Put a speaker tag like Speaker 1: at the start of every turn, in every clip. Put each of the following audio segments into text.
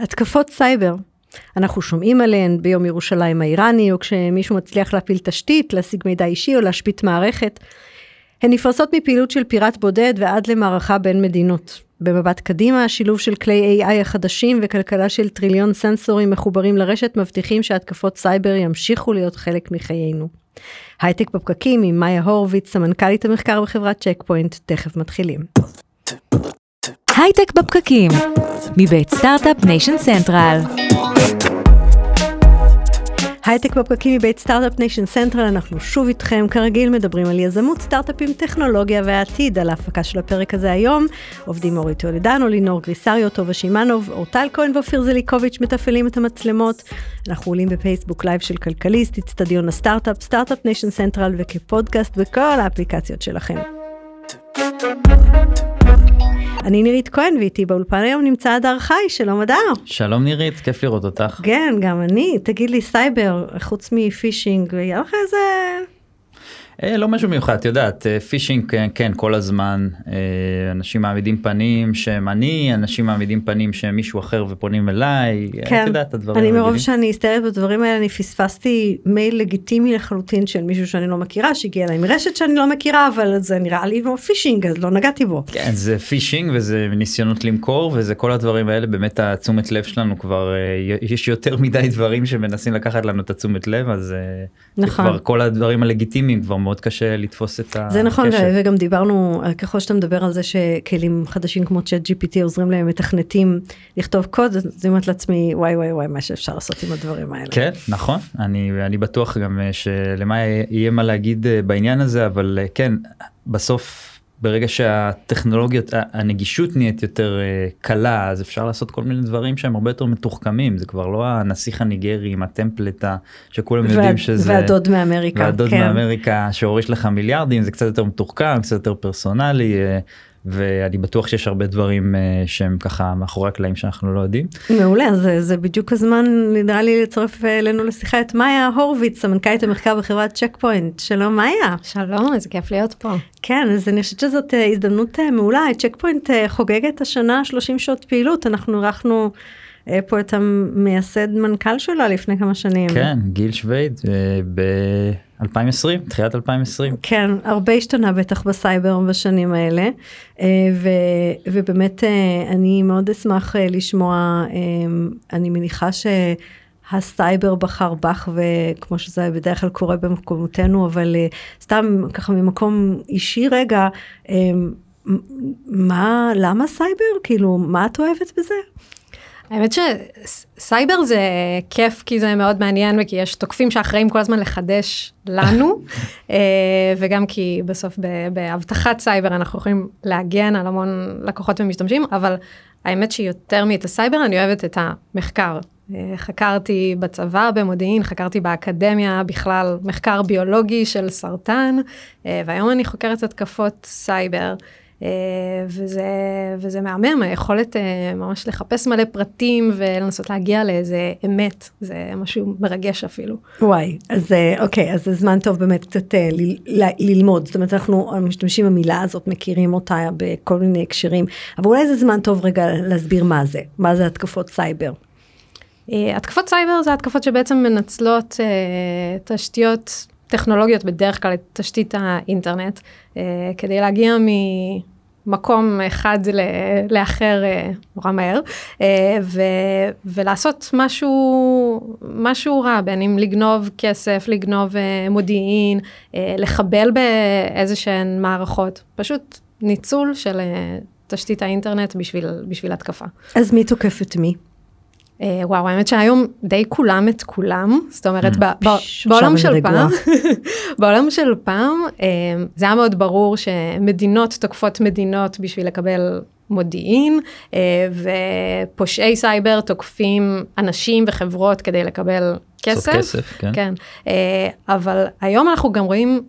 Speaker 1: התקפות סייבר. אנחנו שומעים עליהן ביום ירושלים האיראני, או כשמישהו מצליח להפיל תשתית, להשיג מידע אישי או להשבית מערכת. הן נפרסות מפעילות של פיראט בודד ועד למערכה בין מדינות. במבט קדימה, השילוב של כלי AI החדשים וכלכלה של טריליון סנסורים מחוברים לרשת מבטיחים שהתקפות סייבר ימשיכו להיות חלק מחיינו. הייטק בפקקים עם מאיה הורוביץ, סמנכ"לית המחקר בחברת צ'ק תכף מתחילים.
Speaker 2: הייטק בפקקים, מבית סטארט-אפ ניישן סנטרל.
Speaker 1: הייטק בפקקים מבית Start-Up Nation Central, אנחנו שוב איתכם, כרגיל מדברים על יזמות, סטארט-אפים, טכנולוגיה והעתיד. על ההפקה של הפרק הזה היום עובדים אורי טולדנו, לינור גריסריו, טובה שמאנוב, אורטל כהן ואופיר זליקוביץ' מתפעלים את המצלמות. אנחנו עולים בפייסבוק live של כלכליסט, אצטדיון הסטארט-אפ, Start-Up Nation Central וכפודקאסט בכל האפליקציות שלכם. אני נירית כהן ואיתי באולפן היום נמצא הדר חי, שלום הדר.
Speaker 3: שלום נירית, כיף לראות אותך.
Speaker 1: כן, גם אני. תגיד לי, סייבר, חוץ מפישינג, היה לך איזה
Speaker 3: לא משהו מיוחד, את יודעת, אה, פישינג כן, כן, כל הזמן, אה, אנשים מעמידים פנים שהם אני, אנשים מעמידים פנים שהם מישהו אחר ופונים אליי,
Speaker 1: כן.
Speaker 3: את יודעת את הדברים
Speaker 1: אני מרוב שאני היסטרית בדברים האלה, אני פספסתי מייל לגיטימי לחלוטין של מישהו שאני לא מכירה, שהגיע אליי מרשת שאני לא מכירה, אבל זה נראה לי כמו פישינג, אז לא נגעתי בו.
Speaker 3: כן, זה פישינג וזה ניסיונות למכור וזה כל הדברים האלה, באמת התשומת לב שלנו כבר, יש יותר מדי דברים שמנסים לקחת לנו את התשומת לב, אז נכון. כבר כל הדברים הלגיטימיים כבר מאוד קשה לתפוס את הקשר.
Speaker 1: זה נכון וגם דיברנו ככל שאתה מדבר על זה שכלים חדשים כמו צ'אט gpt עוזרים להם מתכנתים לכתוב קוד אז אני אומרת לעצמי וואי וואי וואי מה שאפשר לעשות עם הדברים האלה.
Speaker 3: כן נכון אני אני בטוח גם אה, שלמה יהיה מה להגיד אה, בעניין הזה אבל אה, כן בסוף ברגע שהטכנולוגיות הנגישות נהיית יותר uh, קלה אז אפשר לעשות כל מיני דברים שהם הרבה יותר מתוחכמים זה כבר לא הנסיך הניגרי עם הטמפלט שכולם וה, יודעים שזה
Speaker 1: והדוד מאמריקה
Speaker 3: והדוד כן. מאמריקה שהוריש לך מיליארדים זה קצת יותר מתוחכם קצת יותר פרסונלי. ואני בטוח שיש הרבה דברים uh, שהם ככה מאחורי הקלעים שאנחנו לא יודעים.
Speaker 1: מעולה, אז זה, זה בדיוק הזמן נראה לי לצרף אלינו לשיחה את מאיה הורוביץ, סמנכ"לית המחקר בחברת צ'ק פוינט. שלום מאיה.
Speaker 4: שלום, איזה כיף להיות פה.
Speaker 1: כן, אז אני חושבת שזאת הזדמנות מעולה, צ'ק פוינט חוגגת השנה 30 שנות פעילות, אנחנו אירחנו פה את המייסד מנכ"ל שלה לפני כמה שנים.
Speaker 3: כן, גיל שווייד ב-2020, תחילת 2020.
Speaker 1: כן, הרבה השתנה בטח בסייבר בשנים האלה, אה, ו, ובאמת אה, אני מאוד אשמח אה, לשמוע, אני מניחה ש... הסייבר בחר בך וכמו שזה בדרך כלל קורה במקומותינו אבל סתם ככה ממקום אישי רגע מה למה סייבר כאילו מה את אוהבת בזה?
Speaker 4: האמת שסייבר זה כיף כי זה מאוד מעניין וכי יש תוקפים שאחראים כל הזמן לחדש לנו אה, וגם כי בסוף באבטחת סייבר אנחנו יכולים להגן על המון לקוחות ומשתמשים אבל האמת שיותר מאת הסייבר אני אוהבת את המחקר. אה, חקרתי בצבא במודיעין, חקרתי באקדמיה בכלל מחקר ביולוגי של סרטן, אה, והיום אני חוקרת התקפות סייבר. אה, וזה, וזה מהמם, היכולת אה, ממש לחפש מלא פרטים ולנסות להגיע לאיזה אמת, זה משהו מרגש אפילו.
Speaker 1: וואי, אז אה, אוקיי, אז זה זמן טוב באמת קצת ל, ל, ללמוד, זאת אומרת אנחנו משתמשים במילה הזאת, מכירים אותה בכל מיני הקשרים, אבל אולי זה זמן טוב רגע להסביר מה זה, מה זה התקפות סייבר.
Speaker 4: התקפות סייבר זה התקפות שבעצם מנצלות תשתיות טכנולוגיות, בדרך כלל את תשתית האינטרנט, כדי להגיע מ... מקום אחד לאחר אה, נורא מהר, אה, ו, ולעשות משהו, משהו רע, בין אם לגנוב כסף, לגנוב אה, מודיעין, לחבל באיזה שהן מערכות, פשוט ניצול של תשתית האינטרנט בשביל, בשביל התקפה.
Speaker 1: אז מי תוקף את מי?
Speaker 4: אה, וואו, האמת שהיום די כולם את כולם, זאת אומרת, mm. בעולם של פעם, בעולם של פעם, אה, זה היה מאוד ברור שמדינות תוקפות מדינות בשביל לקבל מודיעין, אה, ופושעי סייבר תוקפים אנשים וחברות כדי לקבל כסף.
Speaker 3: כסף, כן. כן.
Speaker 4: אבל היום אנחנו גם רואים,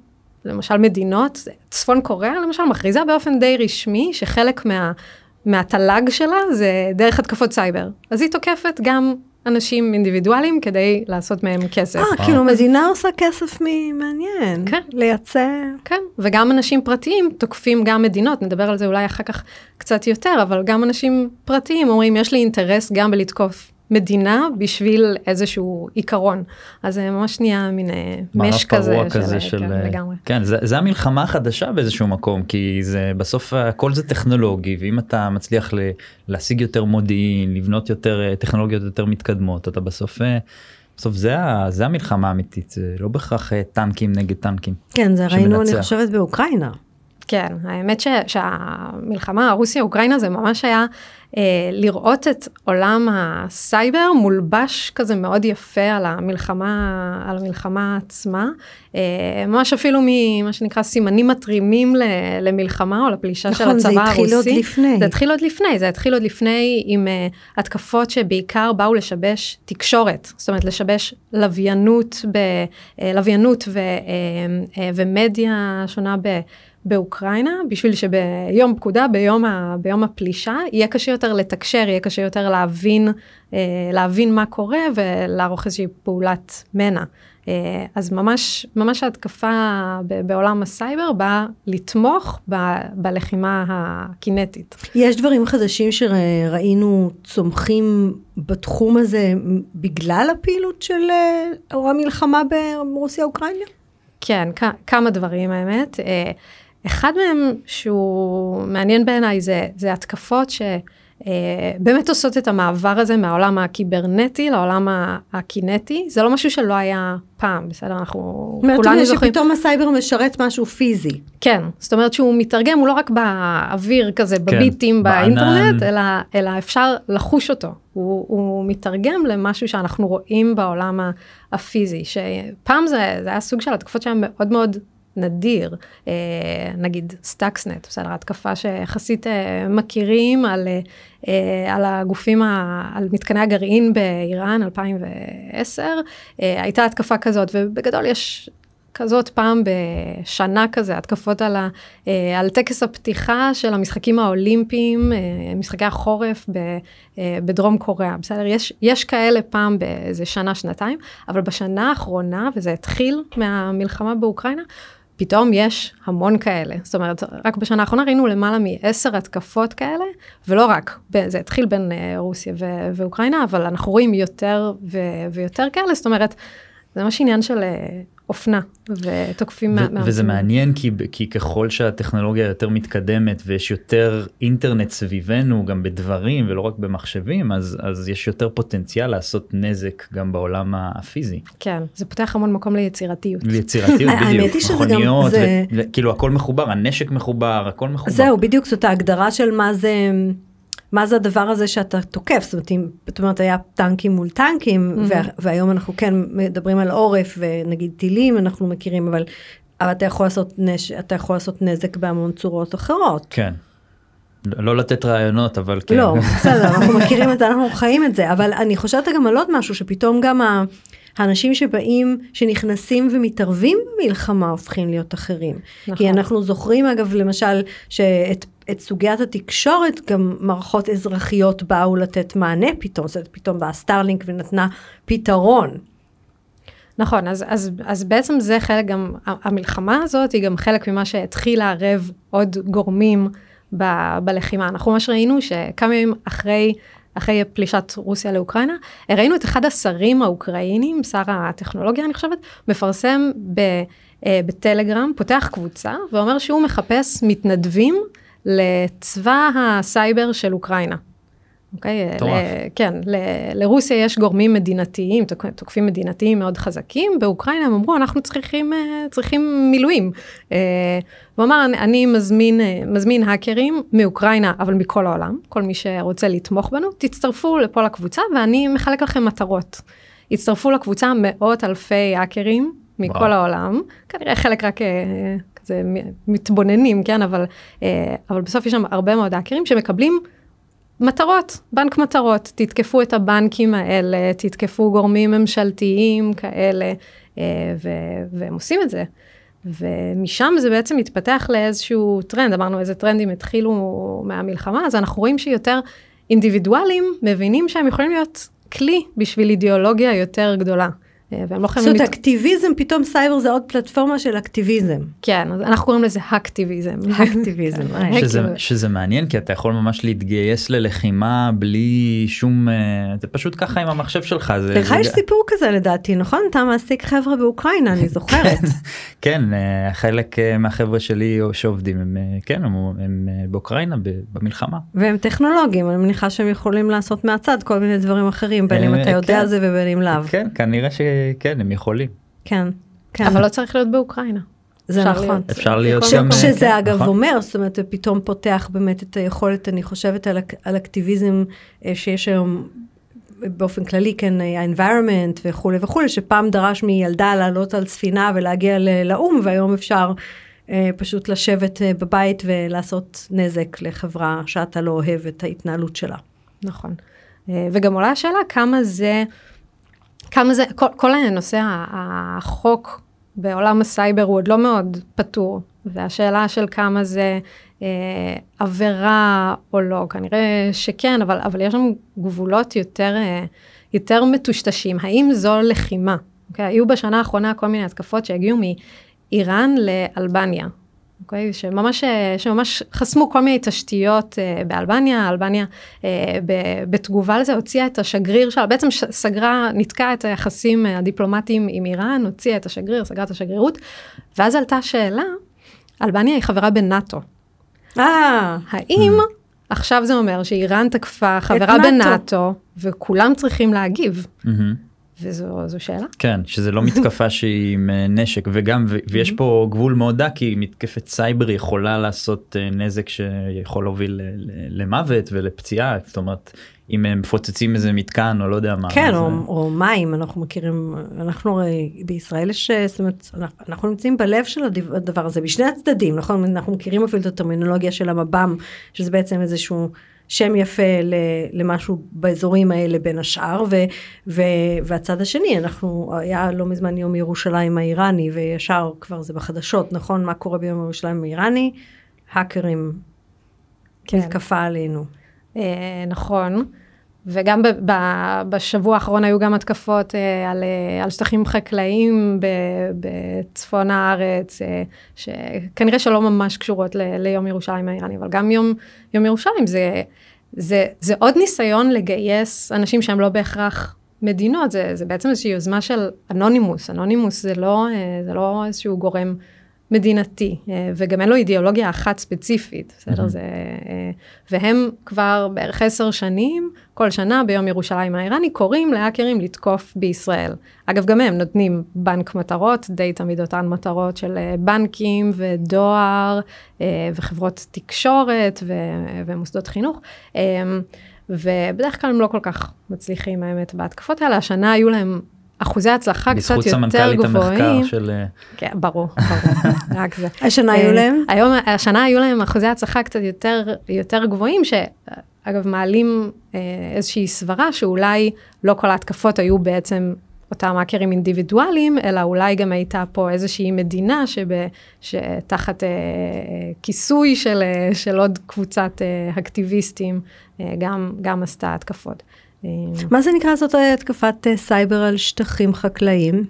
Speaker 4: למשל מדינות, צפון קוריאה למשל, מכריזה באופן די רשמי שחלק מה... מהתל"ג שלה זה דרך התקפות סייבר. אז היא תוקפת גם אנשים אינדיבידואלים כדי לעשות מהם כסף.
Speaker 1: אה, כאילו מדינה עושה כסף מעניין.
Speaker 4: כן.
Speaker 1: לייצא.
Speaker 4: כן, וגם אנשים פרטיים תוקפים גם מדינות, נדבר על זה אולי אחר כך קצת יותר, אבל גם אנשים פרטיים אומרים, יש לי אינטרס גם בלתקוף מדינה בשביל איזשהו עיקרון. אז זה ממש נהיה מין אה, מש כזה,
Speaker 3: מערב פרוע כזה של,
Speaker 4: כן,
Speaker 3: אה,
Speaker 4: לגמרי.
Speaker 3: כן, זה, זה המלחמה החדשה באיזשהו מקום, כי זה בסוף הכל זה טכנולוגי, ואם אתה מצליח ל, להשיג יותר מודיעין, לבנות יותר אה, טכנולוגיות יותר מתקדמות, אתה בסוף, אה, בסוף זה, זה המלחמה האמיתית, זה לא בהכרח אה, טנקים נגד טנקים.
Speaker 1: כן, זה ראינו, אני. חושבת, באוקראינה.
Speaker 4: כן, האמת ש, שהמלחמה רוסיה-אוקראינה זה ממש היה אה, לראות את עולם הסייבר מולבש כזה מאוד יפה על המלחמה, על המלחמה עצמה, אה, ממש אפילו ממה שנקרא סימנים מתרימים למלחמה או לפלישה של
Speaker 1: נכון, זה
Speaker 4: הצבא הרוסי.
Speaker 1: התחיל עוד לפני.
Speaker 4: זה התחיל עוד לפני, זה התחיל עוד לפני עם uh, התקפות שבעיקר באו לשבש תקשורת, זאת אומרת לשבש לוויינות, ב, uh, לוויינות ו, uh, uh, ומדיה שונה ב, באוקראינה, בשביל שביום פקודה, ביום, ה, ביום הפלישה, יהיה קשה יותר לתקשר, יהיה קשה יותר להבין, uh, להבין מה קורה ולערוך איזושהי פעולת מנע. Uh, אז ממש, ממש ההתקפה בעולם הסייבר באה לתמוך ב- בלחימה הקינטית.
Speaker 1: יש דברים חדשים שראינו צומחים בתחום הזה בגלל הפעילות של אה, או המלחמה ברוסיה-אוקראינה?
Speaker 4: כן, כ- כמה דברים האמת. אה, אחד מהם שהוא מעניין בעיניי זה, זה התקפות שבאמת עושות את המעבר הזה מהעולם הקיברנטי לעולם הקינטי. זה לא משהו שלא היה פעם, בסדר? אנחנו
Speaker 1: זאת
Speaker 4: כולנו
Speaker 1: אומרת
Speaker 4: זוכרים.
Speaker 1: שפתאום הסייבר משרת משהו פיזי.
Speaker 4: כן, זאת אומרת שהוא מתרגם, הוא לא רק באוויר כזה, בביטים
Speaker 3: בענן.
Speaker 4: באינטרנט, אלא, אלא אפשר לחוש אותו. הוא, הוא מתרגם למשהו שאנחנו רואים בעולם הפיזי, שפעם זה, זה היה סוג של התקפות שהיה מאוד מאוד נדיר, אה, נגיד Stuxnet, בסדר, התקפה שיחסית אה, מכירים על, אה, אה, על הגופים, ה, על מתקני הגרעין באיראן, 2010, אה, הייתה התקפה כזאת, ובגדול יש כזאת פעם בשנה כזה, התקפות על, ה, אה, על טקס הפתיחה של המשחקים האולימפיים, אה, משחקי החורף ב, אה, בדרום קוריאה, בסדר? יש, יש כאלה פעם באיזה שנה, שנתיים, אבל בשנה האחרונה, וזה התחיל מהמלחמה באוקראינה, פתאום יש המון כאלה. זאת אומרת, רק בשנה האחרונה ראינו למעלה מעשר התקפות כאלה, ולא רק, זה התחיל בין אה, רוסיה ו- ואוקראינה, אבל אנחנו רואים יותר ו- ויותר כאלה, זאת אומרת, זה ממש עניין של אה, אופנה, ותוקפים מה-
Speaker 3: וזה. מעניין כי, כי ככל שהטכנולוגיה יותר מתקדמת ויש יותר אינטרנט סביבנו גם בדברים ולא רק במחשבים אז אז יש יותר פוטנציאל לעשות נזק גם בעולם הפיזי.
Speaker 4: כן, זה פותח המון מקום ליצירתיות.
Speaker 3: ליצירתיות
Speaker 1: האמת
Speaker 3: בדיוק,
Speaker 1: היא שזה גם-
Speaker 3: מכוניות,
Speaker 1: זה-
Speaker 3: ו- ו- כאילו הכל מחובר, הנשק מחובר, הכל מחובר.
Speaker 1: זהו, בדיוק זאת ההגדרה של מה זה, מה זה הדבר הזה שאתה תוקף. זאת אומרת, אם, זאת אומרת, היה טנקים מול טנקים,
Speaker 4: Mhm.
Speaker 1: וה- והיום אנחנו כן מדברים על עורף ונגיד טילים אנחנו מכירים, אבל, אבל אתה יכול לעשות נש, אתה יכול לעשות נזק בהמון צורות אחרות.
Speaker 3: כן. לא לתת רעיונות אבל כן.
Speaker 1: לא, בסדר, אנחנו מכירים את זה, אנחנו חיים את זה, אבל אני חושבת גם על עוד משהו, שפתאום גם ה- האנשים שבאים, שנכנסים ומתערבים במלחמה הופכים להיות אחרים.
Speaker 4: נכון.
Speaker 1: כי אנחנו זוכרים אגב למשל שאת את סוגיית התקשורת גם מערכות אזרחיות באו לתת מענה פתאום, זאת אומרת פתאום באה סטארלינק ונתנה פתרון.
Speaker 4: נכון, אז, אז, אז בעצם זה חלק גם, המלחמה הזאת היא גם חלק ממה שהתחיל לערב עוד גורמים ב, בלחימה. אנחנו ממש ראינו שכמה ימים אחרי, אחרי פלישת רוסיה לאוקראינה, ראינו את אחד השרים האוקראינים, שר הטכנולוגיה אני חושבת, מפרסם ב, אה, בטלגרם, פותח קבוצה ואומר שהוא מחפש מתנדבים לצבא הסייבר של אוקראינה. אוקיי?
Speaker 3: מטורף.
Speaker 4: ל- כן, ל- לרוסיה יש גורמים מדינתיים, תוק- תוקפים מדינתיים מאוד חזקים, באוקראינה הם אמרו, אנחנו צריכים, אה, צריכים מילואים. אה, הוא אמר, "אני- אני מזמין, אה, מזמין האקרים מאוקראינה, אבל מכל העולם, כל מי שרוצה לתמוך בנו, תצטרפו לפה לקבוצה ואני מחלק לכם מטרות. הצטרפו לקבוצה מאות אלפי האקרים מכל
Speaker 3: וואו.
Speaker 4: העולם, כנראה חלק רק... כזה מ- מתבוננים, כן, אבל, אבל בסוף יש שם הרבה מאוד האקרים שמקבלים מטרות, בנק מטרות, תתקפו את הבנקים האלה, תתקפו גורמים ממשלתיים כאלה, אה, ו- והם עושים את זה. ומשם זה בעצם מתפתח לאיזשהו טרנד, אמרנו איזה טרנדים התחילו מהמלחמה, אז אנחנו רואים שיותר אינדיבידואלים מבינים שהם יכולים להיות כלי בשביל אידיאולוגיה יותר גדולה. אה, והם לא
Speaker 1: זאת
Speaker 4: חייבים...
Speaker 1: אומרת,
Speaker 4: לת-
Speaker 1: אקטיביזם, פתאום סייבר זה עוד פלטפורמה של אקטיביזם.
Speaker 4: כן, אז אנחנו קוראים לזה האקטיביזם.
Speaker 1: האקטיביזם,
Speaker 4: כן,
Speaker 3: שזה, מעניין כי אתה יכול ממש להתגייס ללחימה בלי שום אה, זה פשוט ככה עם המחשב שלך
Speaker 1: לך יש סיפור כזה לדעתי, נכון? אתה מעסיק חבר'ה באוקראינה, אני זוכרת.
Speaker 3: כן אה, חלק מהחבר'ה שלי שעובדים הם כן הם, באוקראינה במלחמה
Speaker 1: והם טכנולוגים, אני מניחה שהם יכולים לעשות מהצד כל מיני דברים אחרים, בין אם אתה יודע
Speaker 3: כן.
Speaker 1: זה ובין אם לאו.
Speaker 3: כן כנראה שכן הם יכולים
Speaker 1: כן, כן.
Speaker 4: אבל לא צריך להיות באוקראינה.
Speaker 1: זה
Speaker 4: אפשר
Speaker 1: נכון.
Speaker 4: להיות-
Speaker 3: אפשר להיות
Speaker 4: כל
Speaker 3: גם. אה,
Speaker 1: שזה
Speaker 3: כן,
Speaker 1: אגב
Speaker 3: נכון.
Speaker 1: אומר, זאת אומרת, זה פתאום פותח באמת את היכולת, אני חושבת על, אק- על אקטיביזם אה, שיש היום באופן כללי, כן, ה-environment וכולי וכולי, שפעם דרש מילדה לעלות על ספינה ולהגיע לאו"ם, והיום אפשר אה, פשוט לשבת אה, בבית ולעשות נזק לחברה שאתה לא אוהב את ההתנהלות שלה.
Speaker 4: נכון. אה, וגם עולה השאלה כמה זה, כמה זה, כל, כל הנושא החוק בעולם הסייבר הוא עוד לא מאוד פתור, והשאלה של כמה זה אה, עבירה או לא, כנראה שכן, אבל, אבל יש שם גבולות יותר, אה, יותר מטושטשים. האם זו לחימה? אוקיי? היו בשנה האחרונה כל מיני התקפות שהגיעו מאיראן לאלבניה. אוקיי? שממש, אה, שממש חסמו כל מיני תשתיות אה, באלבניה, אלבניה אה, ב- בתגובה לזה הוציאה את השגריר שלה, בעצם ש- סגרה, ניתקה את היחסים אה, הדיפלומטיים עם איראן, הוציאה את השגריר, סגרה את השגרירות, ואז עלתה שאלה, אלבניה היא חברה בנאטו.
Speaker 1: אה,
Speaker 4: האם עכשיו זה אומר שאיראן תקפה חברה
Speaker 1: נאט"ו.
Speaker 4: בנאטו, וכולם צריכים להגיב?
Speaker 3: מהמם.
Speaker 4: וזו זו שאלה.
Speaker 3: כן שזה לא מתקפה שהיא עם אה, נשק וגם ויש פה גבול מאוד דק כי מתקפת סייבר יכולה לעשות אה, נזק שיכול להוביל למוות ולפציעה זאת אומרת אם הם מפוצצים איזה מתקן או לא יודע מה.
Speaker 1: כן, או,
Speaker 3: אה,
Speaker 1: או מים, אנחנו מכירים, אנחנו הרי בישראל יש, זאת אומרת, אנחנו- נמצאים בלב של הדבר הזה, בשני הצדדים, נכון? אנחנו מכירים אפילו את הטרמינולוגיה של המב"ם, שזה בעצם איזשהו שם יפה למשהו באזורים האלה בין השאר, ו, ו, והצד השני, אנחנו, היה לא מזמן יום ירושלים האיראני, וישר כבר זה בחדשות, נכון? מה קורה ביום ירושלים האיראני? האקרים,
Speaker 4: כן.
Speaker 1: מתקפה עלינו.
Speaker 4: אה, נכון. וגם ב- ב- בשבוע האחרון היו גם התקפות אה, על, אה, על שטחים חקלאיים ב- בצפון הארץ, אה, שכנראה שלא ממש קשורות ל- ליום ירושלים האיראני, אבל גם יום, יום ירושלים זה, זה, זה עוד ניסיון לגייס אנשים שהם לא בהכרח מדינות, זה, זה בעצם איזושהי יוזמה של אנונימוס, אנונימוס זה לא, אה, זה לא איזשהו גורם מדינתי, אה, וגם אין לו אידיאולוגיה אחת ספציפית, בסדר? זה, אה, והם כבר בערך עשר שנים, כל שנה ביום ירושלים האיראני, קוראים להאקרים לתקוף בישראל. אגב, גם הם נותנים בנק מטרות, די תמיד אותן מטרות של אה, בנקים ודואר וחברות תקשורת ו- ומוסדות חינוך. ובדרך כלל הם לא כל כך מצליחים האמת בהתקפות האלה, השנה היו להם אחוזי הצלחה קצת
Speaker 3: בזכות
Speaker 4: יותר
Speaker 3: סמנכ"לית המחקר
Speaker 4: גבוהים.
Speaker 3: של אה,
Speaker 4: כן, ברור, ברור, רק זה.
Speaker 1: השנה היו
Speaker 4: אה,
Speaker 1: להם?
Speaker 4: היום, השנה היו להם אחוזי הצלחה קצת יותר, יותר גבוהים, שאגב מעלים אה, איזושהי סברה שאולי לא כל ההתקפות היו בעצם אותם האקרים אינדיבידואליים, אלא אולי גם הייתה פה איזושהי מדינה שב, שתחת אה, אה, כיסוי של, אה, של עוד קבוצת אה, האקטיביסטים, אה, גם, גם עשתה התקפות. אה,
Speaker 1: מה זה נקרא זאת התקפת אה, סייבר על שטחים חקלאיים?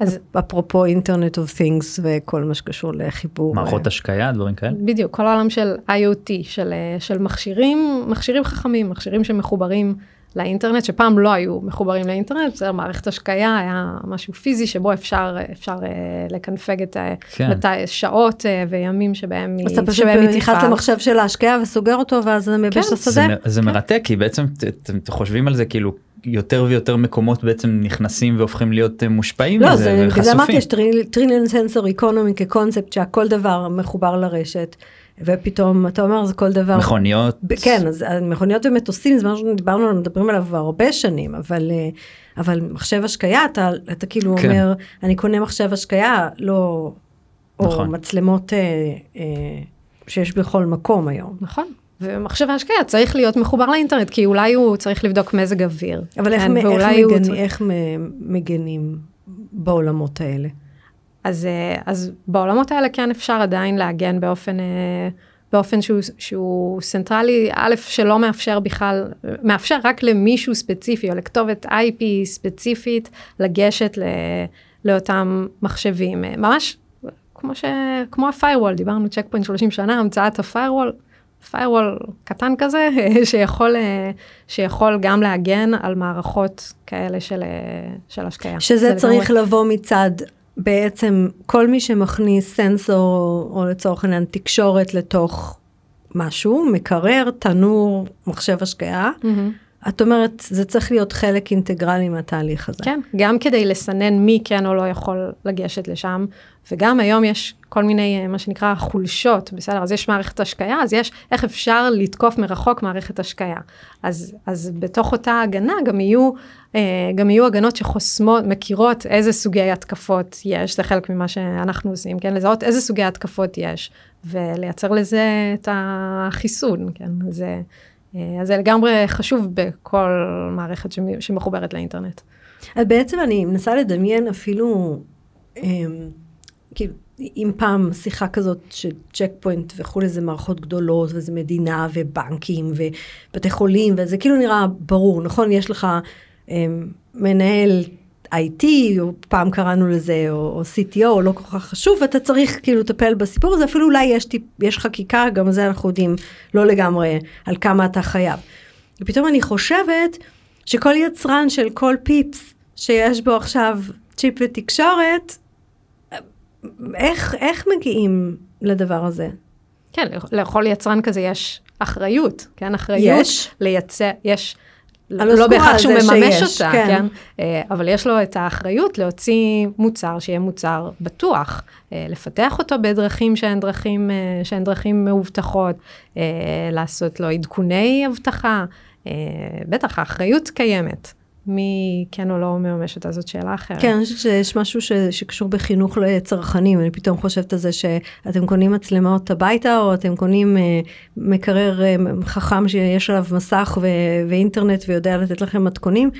Speaker 4: אז
Speaker 1: אפרופו Internet of Things וכל מה שקשור לחיבור.
Speaker 3: מערכות
Speaker 1: אה,
Speaker 3: השקיה דברים כאלה.
Speaker 4: בדיוק, כל העולם של IoT, של, אה, של מכשירים, מכשירים חכמים, מכשירים שמחוברים לאינטרנט, שפעם לא היו מחוברים לאינטרנט, בסדר, מערכת השקיה היה משהו פיזי שבו אפשר, אפשר אה, לקנפג את ה-
Speaker 3: כן.
Speaker 4: מתי, שעות אה, וימים שבהם היא
Speaker 1: אז אתה פשוט נכנס
Speaker 4: תפעל.
Speaker 1: למחשב של ההשקיה וסוגר אותו ואז זה מייבש את
Speaker 4: כן.
Speaker 3: זה,
Speaker 1: השדה?
Speaker 3: מ- זה מרתק כי בעצם אתם חושבים על זה כאילו יותר ויותר מקומות בעצם נכנסים והופכים להיות אה, מושפעים
Speaker 1: לא,
Speaker 3: מזה
Speaker 1: זה בגלל זה אמרתי,
Speaker 3: וחשופים.
Speaker 1: יש טריליון סנסור איקונומי כקונספט שהכל דבר מחובר לרשת, ופתאום אתה אומר זה כל דבר.
Speaker 3: מכוניות.
Speaker 1: כן, אז אה, מכוניות ומטוסים זה משהו שדיברנו עליו, מדברים עליו כבר הרבה שנים, אבל, אה, אבל מחשב השקיה, אתה, אתה כאילו
Speaker 3: כן.
Speaker 1: אומר, אני קונה מחשב השקיה, לא, או
Speaker 3: נכון.
Speaker 1: מצלמות אה, אה, שיש בכל מקום היום.
Speaker 4: נכון. ומחשב ההשקיה צריך להיות מחובר לאינטרנט, כי אולי הוא צריך לבדוק מזג אוויר.
Speaker 1: אבל איך,
Speaker 4: כן,
Speaker 1: מ- איך,
Speaker 4: הוא
Speaker 1: מגני,
Speaker 4: צריך-
Speaker 1: איך מגנים בעולמות האלה?
Speaker 4: אז, אה, אז בעולמות האלה כן אפשר עדיין להגן באופן אה, באופן שהוא, שהוא סנטרלי, א', שלא מאפשר בכלל, מאפשר רק למישהו ספציפי או לכתובת IP ספציפית לגשת ל, לאותם מחשבים. ממש כמו, ש, כמו ה-firewall, דיברנו צ'ק פוינט 30 שנה, המצאת ה-firewall, firewall קטן כזה, שיכול, שיכול גם להגן על מערכות כאלה של, של השקיה.
Speaker 1: שזה צריך לגמרי... לבוא מצד בעצם כל מי שמכניס סנסור, או לצורך העניין תקשורת לתוך משהו, מקרר, תנור, מחשב השקעה, mm-hmm. את אומרת, זה צריך להיות חלק אינטגרלי מהתהליך הזה.
Speaker 4: כן, גם כדי לסנן מי כן או לא יכול לגשת לשם, וגם היום יש כל מיני, אה, מה שנקרא, חולשות, בסדר? אז יש מערכת השקיה, אז יש איך אפשר לתקוף מרחוק מערכת השקיה. אז, אז בתוך אותה הגנה גם יהיו, אה, גם יהיו הגנות שחוסמות, מכירות איזה סוגי התקפות יש, זה חלק ממה שאנחנו עושים, כן? לזהות איזה סוגי התקפות יש, ולייצר לזה את החיסון, כן? זה, אז זה לגמרי חשוב בכל מערכת שמחוברת לאינטרנט.
Speaker 1: בעצם אני מנסה לדמיין אפילו, כאילו, אם פעם שיחה כזאת של צ'ק פוינט וכולי זה מערכות גדולות וזה מדינה ובנקים ובתי חולים וזה כאילו נראה ברור נכון יש לך um, מנהל IT או פעם קראנו לזה או, או CTO לא כל כך חשוב אתה צריך כאילו לטפל בסיפור הזה אפילו אולי יש, טיפ, יש חקיקה גם זה אנחנו יודעים לא לגמרי על כמה אתה חייב. ופתאום אני חושבת שכל יצרן של כל פיפס שיש בו עכשיו צ'יפ ותקשורת איך, איך מגיעים לדבר הזה?
Speaker 4: כן, לכל יצרן כזה יש אחריות, כן? אחריות
Speaker 1: יש?
Speaker 4: לייצא, יש, לא בהכרח שהוא מממש שיש, אותה, כן. כן? אה, אבל יש לו את האחריות להוציא מוצר שיהיה מוצר בטוח, אה, לפתח אותו בדרכים שהן דרכים, אה, שהן דרכים מאובטחות, לעשות לו עדכוני אבטחה, בטח האחריות קיימת. מי כן או לא מממש אותה, זאת שאלה אחרת.
Speaker 1: כן, אני חושבת שיש משהו ש, שקשור בחינוך לצרכנים, אני פתאום חושבת על זה שאתם קונים מצלמות הביתה, או אתם קונים אה, מקרר אה, חכם שיש עליו מסך ו, ואינטרנט ויודע לתת לכם מתכונים,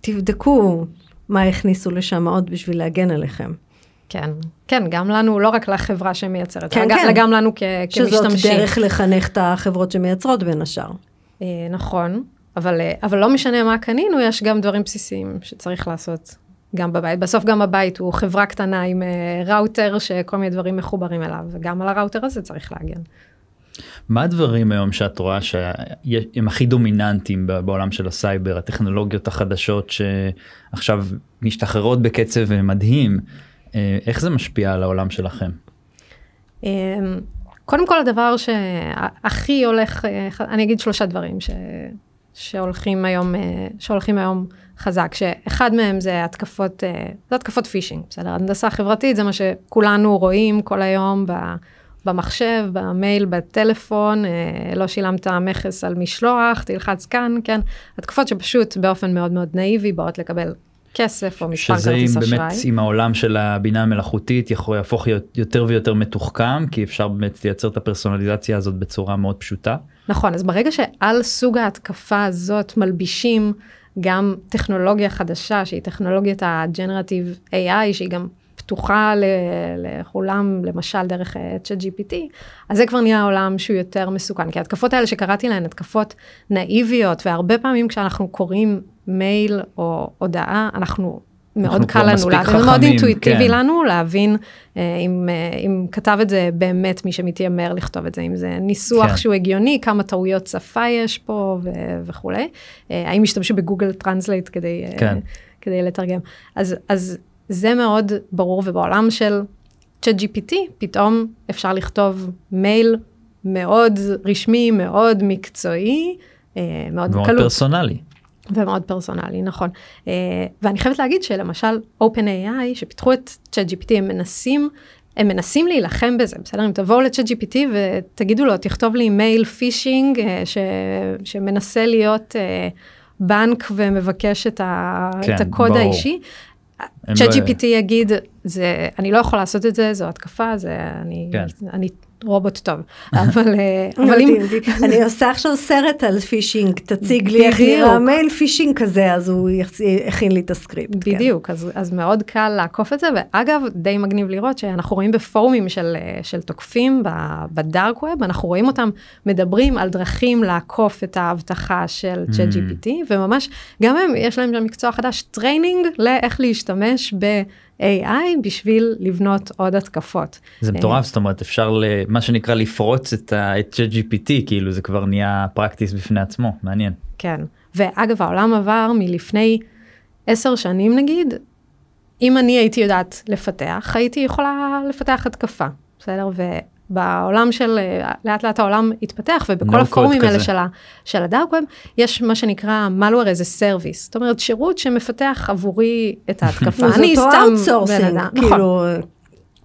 Speaker 1: תבדקו מה הכניסו לשם עוד בשביל להגן עליכם.
Speaker 4: כן, כן, גם לנו, לא רק לחברה שמייצרת, כן, כן. גם לנו כ, שזאת כמשתמשים.
Speaker 1: שזאת דרך לחנך את החברות שמייצרות בין השאר.
Speaker 4: אה, נכון. אבל, אה, אבל לא משנה מה קנינו, יש גם דברים בסיסיים שצריך לעשות גם בבית. בסוף גם הבית הוא חברה קטנה עם uh, ראוטר שכל מיני דברים מחוברים אליו, וגם על הראוטר הזה צריך להגן.
Speaker 3: מה הדברים היום שאת רואה שהם הכי דומיננטיים בעולם של הסייבר, הטכנולוגיות החדשות שעכשיו משתחררות בקצב מדהים, אה, איך זה משפיע על העולם שלכם?
Speaker 4: אמ, קודם כל הדבר שהכי הולך, אני אגיד שלושה דברים ש... שהולכים היום, אה, שהולכים היום חזק, שאחד מהם זה התקפות, אה, זה התקפות פישינג, בסדר? הנדסה חברתית זה מה שכולנו רואים כל היום במחשב, במייל, בטלפון, אה, לא שילמת מכס על משלוח, תלחץ כאן, כן? התקפות שפשוט באופן מאוד מאוד נאיבי באות לקבל כסף או מספר כרטיס אשראי.
Speaker 3: שזה באמת עם העולם של הבינה המלאכותית יכול להפוך יותר ויותר מתוחכם כי אפשר באמת לייצר את הפרסונליזציה הזאת בצורה מאוד פשוטה.
Speaker 4: נכון אז ברגע שעל סוג ההתקפה הזאת מלבישים גם טכנולוגיה חדשה שהיא טכנולוגיית הג'נרטיב AI שהיא גם פתוחה לכולם, למשל דרך אה, GPT, אז זה כבר נהיה עולם שהוא יותר מסוכן. כי ההתקפות האלה שקראתי להן התקפות נאיביות, והרבה פעמים כשאנחנו קוראים מייל או הודעה, אנחנו מאוד קל לנו להבין, זה מאוד אינטואיטיבי כן. לנו להבין אה, אם, אה, אם כתב את זה באמת מי שמתיימר לכתוב את זה, אם זה ניסוח כן. שהוא הגיוני, כמה טעויות שפה יש פה ו- וכולי. האם השתמשו ב Google Translate כדי, כן. כדי לתרגם. אז, אז זה מאוד ברור, ובעולם של ChatGPT, פתאום אפשר לכתוב מייל מאוד רשמי, מאוד מקצועי, אה, מאוד
Speaker 3: בקלות. מאוד פרסונלי.
Speaker 4: ומאוד פרסונלי, נכון. אה, ואני חייבת להגיד שלמשל OpenAI, שפיתחו את צ'אט GPT, הם מנסים, הם מנסים להילחם בזה, בסדר? אם תבואו לצ'אט GPT ותגידו לו, תכתוב לי מייל פישינג אה, ש, שמנסה להיות בנק ומבקש את, ה, כן, את הקוד ברור. האישי, צ'אט GPT יגיד, זה, אני לא יכול לעשות את זה, זו התקפה, זה, אני, כן. אני רובוט טוב, אבל, אה,
Speaker 1: אבל
Speaker 4: אם,
Speaker 1: אני עושה עכשיו סרט על פישינג, תציג לי איך. נראה מייל פישינג כזה, אז הוא הכין לי את הסקריפט. כן.
Speaker 4: בדיוק, אז, אז מאוד קל לעקוף את זה, ואגב, די מגניב לראות שאנחנו רואים בפורומים של, אה, של תוקפים ב- ב dark web, אנחנו רואים אותם מדברים על דרכים לעקוף את האבטחה של
Speaker 3: Mm.
Speaker 4: ChatGPT, וממש, גם הם, יש להם שם מקצוע חדש, training לאיך להשתמש ב-AI בשביל לבנות עוד התקפות.
Speaker 3: זה מטורף זאת אומרת אפשר ל- מה שנקרא לפרוץ את ה- את ChatGPT כאילו זה כבר נהיה פרקטיס בפני עצמו מעניין.
Speaker 4: כן, ואגב, העולם עבר מלפני עשר שנים נגיד, אם אני הייתי יודעת לפתח, הייתי יכולה לפתח התקפה, בסדר? ובעולם של, לאט לאט העולם התפתח, ובכל
Speaker 3: No
Speaker 4: הפורומים האלה. של, של הדארק ווב, יש מה שנקרא malware as a service, זאת אומרת, שירות שמפתח עבורי את ההתקפה. אני סתם בן אדם, נכון,
Speaker 1: כאילו,
Speaker 4: ב-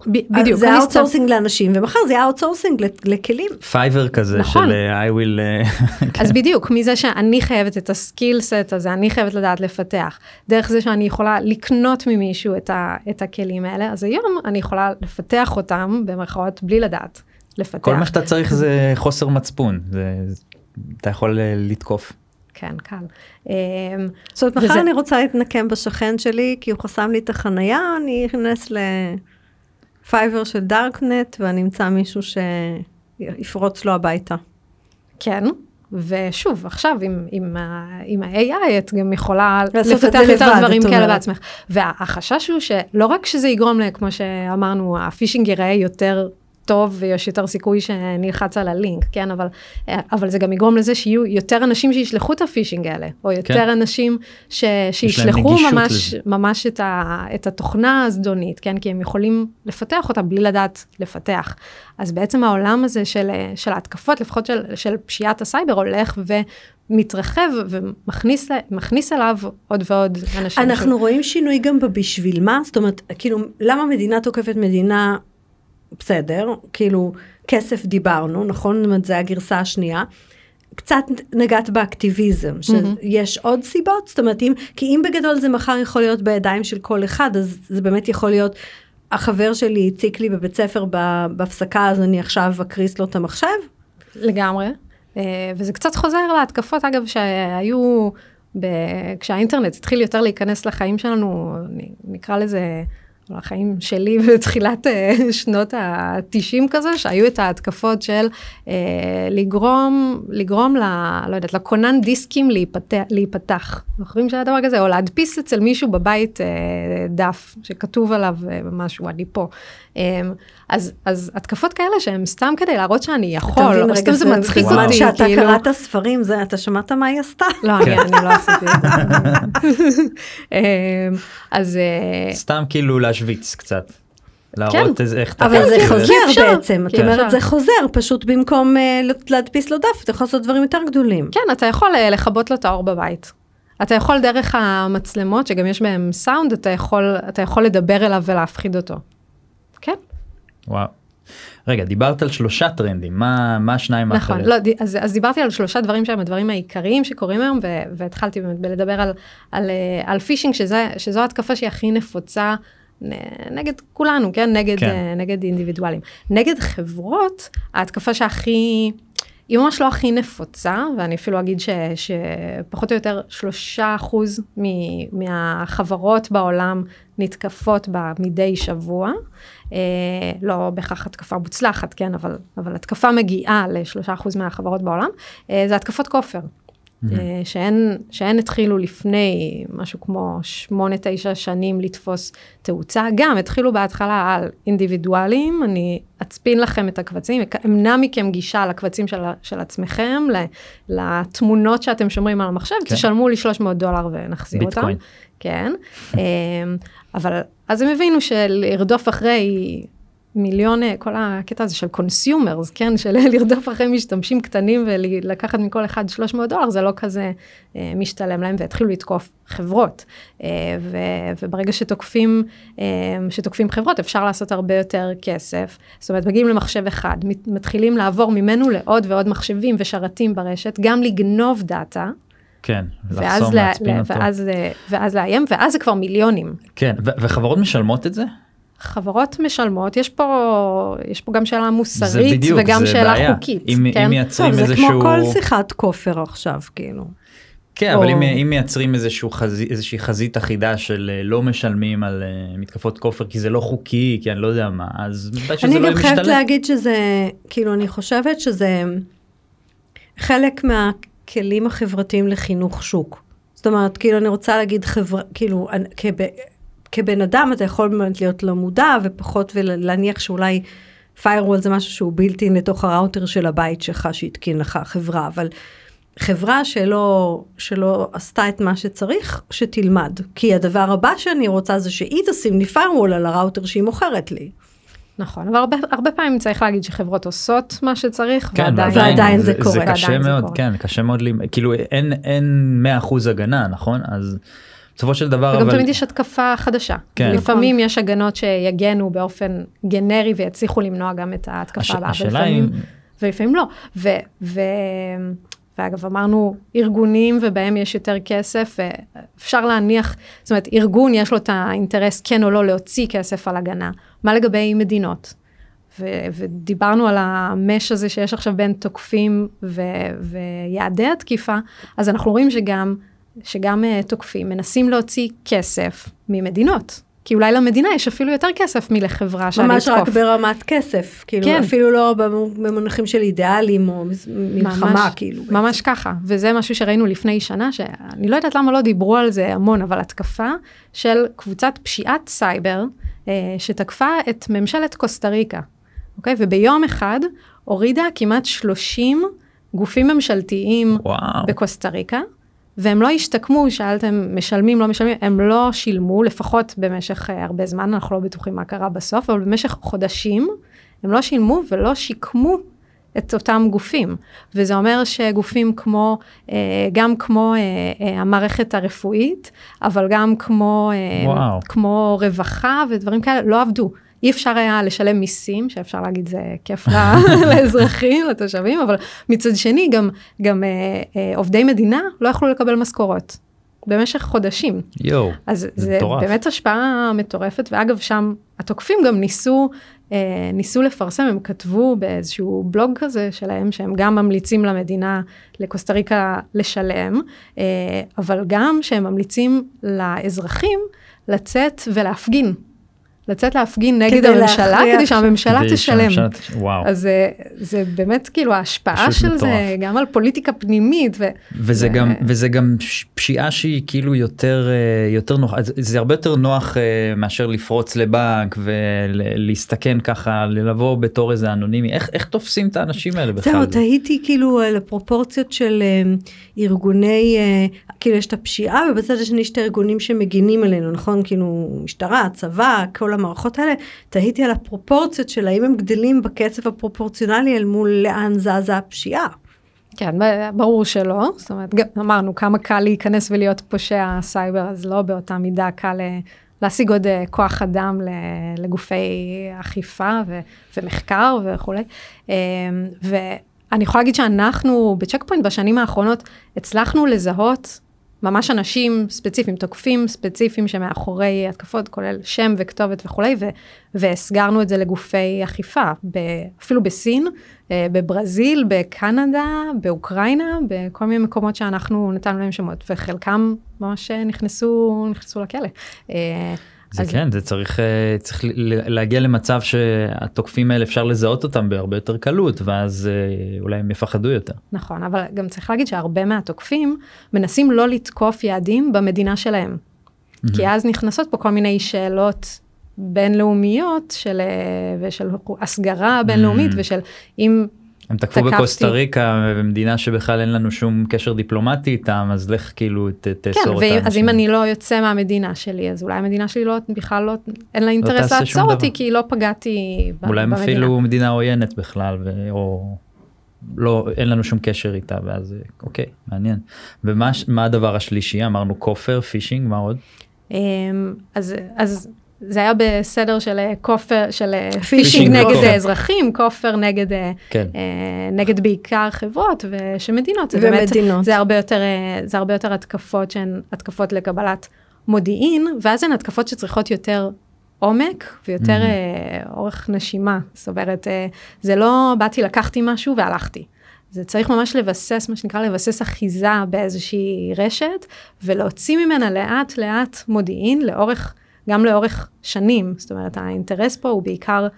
Speaker 4: בדיוק,
Speaker 1: זה outsourcing לאנשים, ומחר זה outsourcing לכלים.
Speaker 3: Fiverr כזה
Speaker 4: נכון.
Speaker 3: של אה, evil אה,
Speaker 4: אז בדיוק, מזה שאני חייבת את ה skill set הזה, אני חייבת לדעת לפתח, דרך זה שאני יכולה לקנות ממישהו את, ה, את הכלים האלה, אז היום אני יכולה לפתח אותם, במרכאות, בלי לדעת לפתח.
Speaker 3: כל מה שאתה צריך זה חוסר מצפון זה אתה יכול אה, לתקוף.
Speaker 4: כן, קל.
Speaker 1: זאת אומרת, מחר אני רוצה להתנקם בשכן שלי, כי הוא חסם לי את החנייה, אני אכנס לפייבר של דארקנט, ואני אמצא מישהו שיפרוץ לו הביתה.
Speaker 4: כן, ושוב, עכשיו עם, עם, עם ה-AI את גם יכולה לפתח יותר
Speaker 1: לבד,
Speaker 4: דברים כאלה. בעצמך. והחשש הוא שלא רק שזה יגרום, כמו שאמרנו, הפישינג ייראה יותר טוב ויש יותר סיכוי שנלחץ על הלינק, כן, אבל, אבל זה גם יגרום לזה שיהיו יותר אנשים שישלחו את ה phishing האלה, או יותר
Speaker 3: כן.
Speaker 4: אנשים ש, שישלחו ממש,
Speaker 3: לזה.
Speaker 4: ממש את, ה, את התוכנה הזדונית, כן, כי הם יכולים לפתח אותה בלי לדעת לפתח. אז בעצם העולם הזה של, של ההתקפות, לפחות של, של פשיעת הסייבר, הולך ומתרחב ומכניס ל- מכניס אליו עוד ועוד אנשים.
Speaker 1: אנחנו רואים שינוי גם בבשביל מה, זאת אומרת, כאילו, למה מדינה תוקפת מדינה, בסדר, כאילו, כסף דיברנו, נכון? זאת אומרת, זה הגרסה השנייה. קצת נגעת באקטיביזם, שיש עוד סיבות, זאת אומרת, אם, כי אם בגדול זה מחר יכול להיות בידיים של כל אחד, אז זה באמת יכול להיות, החבר שלי הציק לי בבית ספר בהפסקה, אז אני עכשיו אקריס לו את המחשב?
Speaker 4: לגמרי. אה, וזה קצת חוזר להתקפות, אגב, שהיו, ב... כשהאינטרנט התחיל יותר להיכנס לחיים שלנו, נקרא לזה, או לחיים שלי בתחילת אה, שנות ה-90 כזה, שהיו את ההתקפות של אה, לגרום, לגרום ל... לא יודעת, לכונן דיסקים להיפתח. להיפתח. זוכרים שהיה דבר כזה? או להדפיס אצל מישהו בבית אה, דף שכתוב עליו אה, משהו, אני פה. אה, אז, אז התקפות כאלה שהן סתם כדי להראות שאני יכול,
Speaker 1: אתה מבין,
Speaker 4: או סתם
Speaker 1: רגע,
Speaker 4: זה מצחיק אותי,
Speaker 1: שאתה
Speaker 4: כאילו.
Speaker 1: קראת ספרים, זה, אתה שמעת מה היא עשתה?
Speaker 4: לא, אני,
Speaker 3: כן.
Speaker 4: אני לא עשיתי את זה. אה, אז אה,
Speaker 3: סתם כאילו להשוויץ קצת. להראות איזה איך אתה
Speaker 1: אבל זה חוזר
Speaker 4: אפשר.
Speaker 1: בעצם, את אומרת. זה חוזר, פשוט במקום אה, להדפיס לו דף, אתה יכול לעשות דברים יותר גדולים.
Speaker 4: כן, אתה יכול אה, לכבות לו את האור בבית. אתה יכול דרך המצלמות, שגם יש בהם סאונד, אתה יכול, אתה יכול לדבר אליו ולהפחיד אותו. כן,
Speaker 3: וואו. רגע דיברת על שלושה טרנדים מה מה השניים
Speaker 4: נכון.
Speaker 3: האחרים.
Speaker 4: לא, ד- אז, אז דיברתי על שלושה דברים שהם הדברים העיקריים שקורים היום, ו- והתחלתי באמת בלדבר על, על, אה, על פישינג, שזה, שזו ההתקפה שהיא הכי נפוצה נגד כולנו, כן? נגד,
Speaker 3: כן.
Speaker 4: כן. נגד אינדיבידואלים. נגד חברות, ההתקפה שהכי... היא ממש לא הכי נפוצה, ואני אפילו אגיד ש, שפחות או יותר שלושה אחוז מהחברות בעולם נתקפות בה מדי שבוע. אה, לא בהכרח התקפה מוצלחת, כן, אבל, אבל התקפה מגיעה לשלושה אחוז מהחברות בעולם. אה, זה התקפות כופר. אה, שהן, שהן התחילו לפני משהו כמו שמונה, תשע שנים לתפוס תאוצה. גם התחילו בהתחלה על אינדיבידואלים, אני אצפין לכם את הקבצים, אמנע מכם גישה לקבצים של, של עצמכם, לתמונות שאתם שומרים על המחשב,
Speaker 3: כן.
Speaker 4: תשלמו לי 300 דולר ונחזיר אותם. כן, אמ, אבל אז הם הבינו שלרדוף אחרי מיליון, כל הקטע הזה של consumers, כן, של לרדוף אחרי משתמשים קטנים ולקחת מכל אחד 300 דולר, זה לא כזה אה, משתלם להם, והתחילו לתקוף חברות. אה, ו, וברגע שתוקפים, אה, שתוקפים חברות, אפשר לעשות הרבה יותר כסף. זאת אומרת, מגיעים למחשב אחד, מת- מתחילים לעבור ממנו לעוד ועוד מחשבים ושרתים ברשת, גם לגנוב דאטה.
Speaker 3: כן.
Speaker 4: ואז,
Speaker 3: לחסום
Speaker 4: לה,
Speaker 3: להצפין
Speaker 4: לה,
Speaker 3: אותו.
Speaker 4: ואז, אה, ואז לאיים, ואז זה כבר מיליונים.
Speaker 3: כן ו- וחברות משלמות את זה.
Speaker 4: חברות משלמות, יש פה, יש פה גם שאלה מוסרית
Speaker 3: בדיוק,
Speaker 4: וגם
Speaker 3: זה
Speaker 4: שאלה
Speaker 3: בעיה.
Speaker 4: חוקית.
Speaker 3: אם-
Speaker 4: כן?
Speaker 3: אם מייצרים
Speaker 1: טוב, זה
Speaker 3: איזשהו...
Speaker 1: כמו כל שיחת כופר עכשיו, כאילו.
Speaker 3: כן, אבל
Speaker 1: או-
Speaker 3: אם, אם מייצרים איזשהו חזי, איזושהי חזית אחידה של אה, לא משלמים על אה, מתקפות כופר כי זה לא חוקי, כי אני לא יודע מה, אז בוודאי שזה
Speaker 1: אני
Speaker 3: לא
Speaker 1: גם חייבת
Speaker 3: משתלם.
Speaker 1: להגיד שזה, כאילו, אני חושבת שזה חלק מהכלים החברתיים לחינוך שוק. זאת אומרת, כאילו, אני רוצה להגיד חברה, כאילו, אני- כב, כבן אדם אתה יכול באמת להיות לא מודע ופחות ולהניח שאולי firewall זה משהו שהוא בלתי לתוך הראוטר של הבית שלך שהתקין לך חברה, אבל חברה שלא, שלא עשתה את מה שצריך, שתלמד. כי הדבר הבא שאני רוצה זה שהיא תשים לי firewall על הראוטר שהיא מוכרת לי.
Speaker 4: נכון, אבל הרבה, הרבה פעמים צריך להגיד שחברות עושות מה שצריך,
Speaker 3: כן,
Speaker 4: ועדיין,
Speaker 1: ועדיין זה קורה.
Speaker 3: זה קשה
Speaker 4: ועדיין זה
Speaker 3: מאוד,
Speaker 4: קורה.
Speaker 3: כן, קשה מאוד, כאילו אין, אין 100% הגנה, נכון? אז בסופו של דבר,
Speaker 4: וגם
Speaker 3: אבל...
Speaker 4: תמיד יש התקפה חדשה.
Speaker 3: כן.
Speaker 4: לפעמים יש הגנות שיגנו באופן גנרי ויצליחו למנוע גם את ההתקפה
Speaker 3: הש-
Speaker 4: הבאה,
Speaker 3: השאלה
Speaker 4: ולפעמים,
Speaker 3: אם-
Speaker 4: ולפעמים לא. ו, ו, ואגב, אמרנו ארגונים ובהם יש יותר כסף, אפשר להניח, זאת אומרת, ארגון יש לו את האינטרס כן או לא להוציא כסף על הגנה. מה לגבי מדינות? ו- ודיברנו על המש הזה שיש עכשיו בין תוקפים ו- ויעדי התקיפה, אז אנחנו רואים שגם, שגם uh, תוקפים מנסים להוציא כסף ממדינות. כי אולי למדינה יש אפילו יותר כסף מלחברה שאני
Speaker 1: ממש רק
Speaker 4: אתקוף.
Speaker 1: ברמת כסף, כאילו
Speaker 4: כן.
Speaker 1: אפילו לא במונחים של אידיאלים או מלחמה,
Speaker 4: ממש,
Speaker 1: כאילו.
Speaker 4: ממש ככה, וזה משהו שראינו לפני שנה, שאני לא יודעת למה לא דיברו על זה המון, אבל התקפה של קבוצת פשיעת סייבר, שתקפה את ממשלת קוסטה ריקה, אוקיי? וביום אחד הורידה כמעט 30 גופים ממשלתיים
Speaker 3: וואו,
Speaker 4: בקוסטה ריקה, והם לא השתקמו, שאלתם, משלמים, לא משלמים, הם לא שילמו, לפחות במשך אה, הרבה זמן, אנחנו לא בטוחים מה קרה בסוף, אבל במשך חודשים הם לא שילמו ולא שיקמו את אותם גופים. וזה אומר שגופים כמו, אה, גם כמו אה, אה, המערכת הרפואית, אבל גם כמו,
Speaker 3: וואו.
Speaker 4: כמו רווחה ודברים כאלה, לא עבדו. אי אפשר היה לשלם מיסים, שאפשר להגיד זה כיף ל- לאזרחים, לתושבים, אבל מצד שני גם, גם אה, אה, עובדי מדינה לא יכלו לקבל משכורות במשך חודשים.
Speaker 3: יואו,
Speaker 4: אז
Speaker 3: זה
Speaker 4: זה,
Speaker 3: מטורף.
Speaker 4: באמת השפעה מטורפת, ואגב שם התוקפים גם ניסו, ניסו לפרסם, הם כתבו באיזשהו בלוג כזה שלהם, שהם גם ממליצים למדינה, לקוסטה ריקה לשלם, אה, אבל גם שהם ממליצים לאזרחים לצאת ולהפגין. לצאת להפגין נגד
Speaker 1: כדי
Speaker 4: הממשלה,
Speaker 1: להכריח.
Speaker 4: כדי שהממשלה
Speaker 3: כדי
Speaker 4: תשלם.
Speaker 3: וואו.
Speaker 4: אז זה, זה באמת כאילו ההשפעה של
Speaker 3: מטורף.
Speaker 4: זה, גם על פוליטיקה פנימית. ו...
Speaker 3: וזה
Speaker 4: זה-
Speaker 3: גם וזה גם פשיעה שהיא כאילו יותר אה, יותר נוח זה הרבה יותר נוח אה, מאשר לפרוץ לבנק ולהסתכן ככה לבוא בתור איזה אנונימי איך איך תופסים את האנשים האלה בכלל.
Speaker 1: זהו, תהיתי כאילו על הפרופורציות של אה, ארגוני, אה, כאילו יש את הפשיעה ובצד השני יש את הארגונים שמגינים עלינו, נכון? כאילו משטרה, צבא, כל המערכות האלה, תהיתי על הפרופורציות של האם הם גדלים בקצב הפרופורציונלי אל מול לאן זזה הפשיעה.
Speaker 4: כן, ברור שלא, זאת אומרת, גם אמרנו כמה קל להיכנס ולהיות פושע סייבר, אז לא באותה מידה קל אה, להשיג עוד אה, כוח אדם לגופי אכיפה ו- ומחקר וכולי. אה, ואני יכולה להגיד שאנחנו בצ'ק פוינט בשנים האחרונות הצלחנו לזהות ממש אנשים ספציפיים, תוקפים ספציפיים שמאחורי התקפות, כולל שם וכתובת וכולי, ו- והסגרנו את זה לגופי אכיפה, ב- אפילו בסין, אה, בברזיל, בקנדה, באוקראינה, בכל מיני מקומות שאנחנו נתנו להם שמות, וחלקם ממש אה, נכנסו, נכנסו לכלא.
Speaker 3: זה
Speaker 4: אז-
Speaker 3: כן זה צריך אה, צריך להגיע למצב שהתוקפים האלה אפשר לזהות אותם בהרבה יותר קלות ואז אה, אולי הם יפחדו יותר.
Speaker 4: נכון, אבל גם צריך להגיד שהרבה מהתוקפים מנסים לא לתקוף יעדים במדינה שלהם. כי אז נכנסות פה כל מיני שאלות בינלאומיות של, אה, ושל הסגרה בינלאומית
Speaker 3: Mm.
Speaker 4: ושל אם,
Speaker 3: הם תקפו
Speaker 4: תקפתי.
Speaker 3: בקוסטה ריקה במדינה שבכלל אין לנו שום קשר דיפלומטי איתם אז לך כאילו ת-
Speaker 4: כן,
Speaker 3: תאסור את
Speaker 4: ואם, אז. אם אני לא יוצא מהמדינה שלי, אז אולי המדינה שלי לא, בכלל לא, אין לה אינטרס
Speaker 3: תעשה שום
Speaker 4: לעצור אותי,
Speaker 3: דבר.
Speaker 4: כי לא פגעתי ב-
Speaker 3: אולי הם
Speaker 4: במדינה.
Speaker 3: אפילו מדינה עוינת בכלל ו... או לא אין לנו שום קשר איתה ואז אוקיי מעניין. ומה הדבר השלישי אמרנו כופר פישינג מה עוד?
Speaker 4: אמ, אז, אז זה היה בסדר של אה, כופר, של אה,
Speaker 1: פישינג
Speaker 4: נגד
Speaker 3: כופר.
Speaker 4: אה, אזרחים, כופר נגד,
Speaker 3: כן.
Speaker 4: אה, נגד בעיקר חברות ושמדינות, זה באמת. זה הרבה יותר, זה הרבה יותר התקפות שהן התקפות לקבלת מודיעין, ואז הן התקפות שצריכות יותר עומק ויותר
Speaker 3: Mm-hmm.
Speaker 4: אורך נשימה. זאת אומרת, אה, זה לא באתי, לקחתי משהו והלכתי. זה צריך ממש לבסס, מה שנקרא לבסס אחיזה באיזושהי רשת, ולהוציא ממנה לאט לאט מודיעין לאורך, גם לאורך שנים. זאת אומרת, האינטרס פה הוא בעיקר